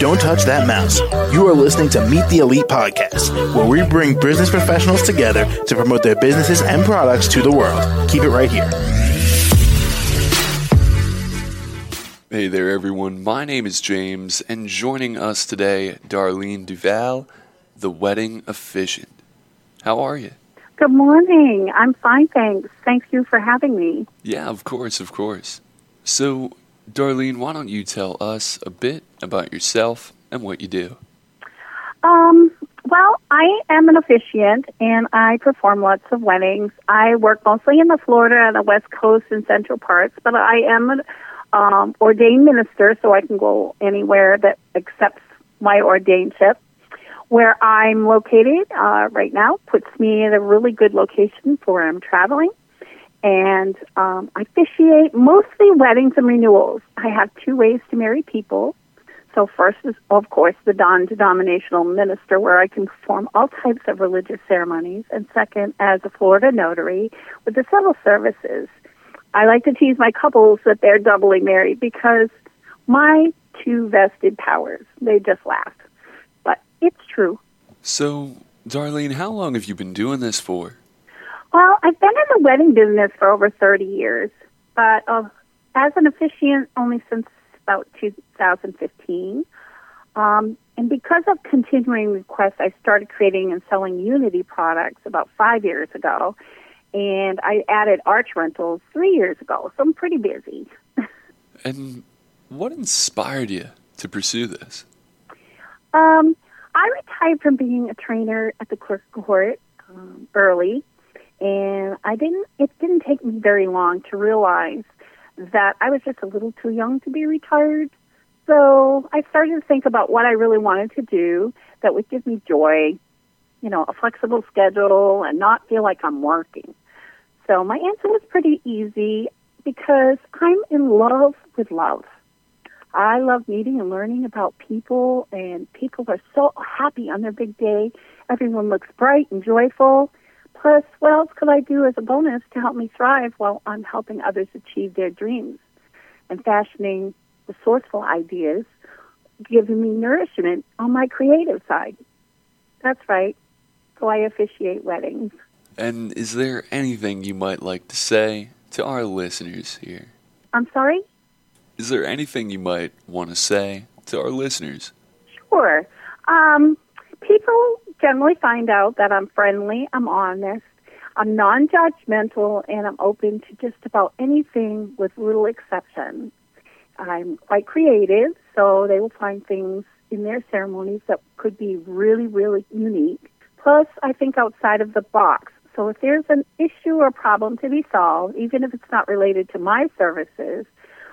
Don't touch that mouse. You are listening to Meet the Elite Podcast, where we bring business professionals together to promote their businesses and products to the world. Keep it right here. Hey there, everyone. My name is James, and joining us today, Darlene Duval, the wedding officiant. How are you? Good morning. I'm fine, thanks. Thank you for having me. Yeah, of course, of course. So, Darlene, why don't you tell us a bit about yourself and what you do? Um, well, I am an officiant and I perform lots of weddings. I work mostly in the Florida and the West Coast and central parts, but I am an um, ordained minister, so I can go anywhere that accepts my ordainship. Where I'm located uh, right now puts me in a really good location for where I'm traveling. And um, I officiate mostly weddings and renewals. I have two ways to marry people. So, first is, of course, the non denominational minister, where I can perform all types of religious ceremonies. And second, as a Florida notary with the civil services. I like to tease my couples that they're doubly married because my two vested powers, they just laugh. But it's true. So, Darlene, how long have you been doing this for? Well, I've been in the wedding business for over 30 years, but uh, as an officiant only since about 2015. Um, and because of continuing requests, I started creating and selling Unity products about five years ago and I added arch rentals three years ago, so I'm pretty busy. and what inspired you to pursue this? Um, I retired from being a trainer at the clerk court um, early, and I didn't. It didn't take me very long to realize that I was just a little too young to be retired. So I started to think about what I really wanted to do that would give me joy, you know, a flexible schedule and not feel like I'm working. So my answer was pretty easy because I'm in love with love. I love meeting and learning about people, and people are so happy on their big day. Everyone looks bright and joyful. Plus, what else could I do as a bonus to help me thrive while I'm helping others achieve their dreams and fashioning resourceful ideas, giving me nourishment on my creative side? That's right. So I officiate weddings. And is there anything you might like to say to our listeners here? I'm sorry? Is there anything you might want to say to our listeners? Sure. Um, people generally find out that I'm friendly, I'm honest, I'm non judgmental, and I'm open to just about anything with little exception. I'm quite creative, so they will find things in their ceremonies that could be really, really unique. Plus, I think outside of the box. So if there's an issue or problem to be solved, even if it's not related to my services,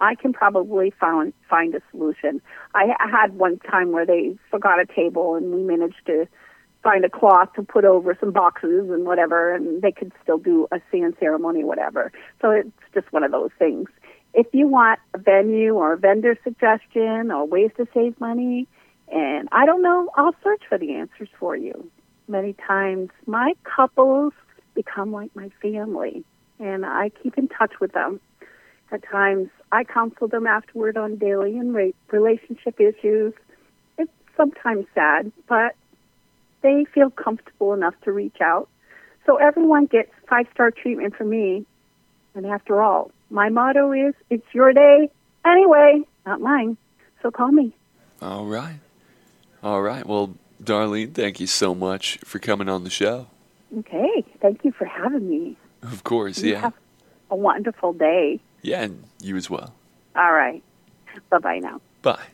I can probably find find a solution. I had one time where they forgot a table, and we managed to find a cloth to put over some boxes and whatever, and they could still do a sand ceremony, whatever. So it's just one of those things. If you want a venue or a vendor suggestion or ways to save money, and I don't know, I'll search for the answers for you. Many times, my couples become like my family, and I keep in touch with them. At times, I counsel them afterward on daily and relationship issues. It's sometimes sad, but they feel comfortable enough to reach out. So everyone gets five star treatment from me. And after all, my motto is it's your day anyway, not mine. So call me. All right. All right. Well, Darlene, thank you so much for coming on the show. Okay. Thank you for having me. Of course, you yeah. Have a wonderful day. Yeah, and you as well. All right. Bye bye now. Bye.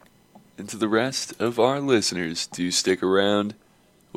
And to the rest of our listeners, do stick around.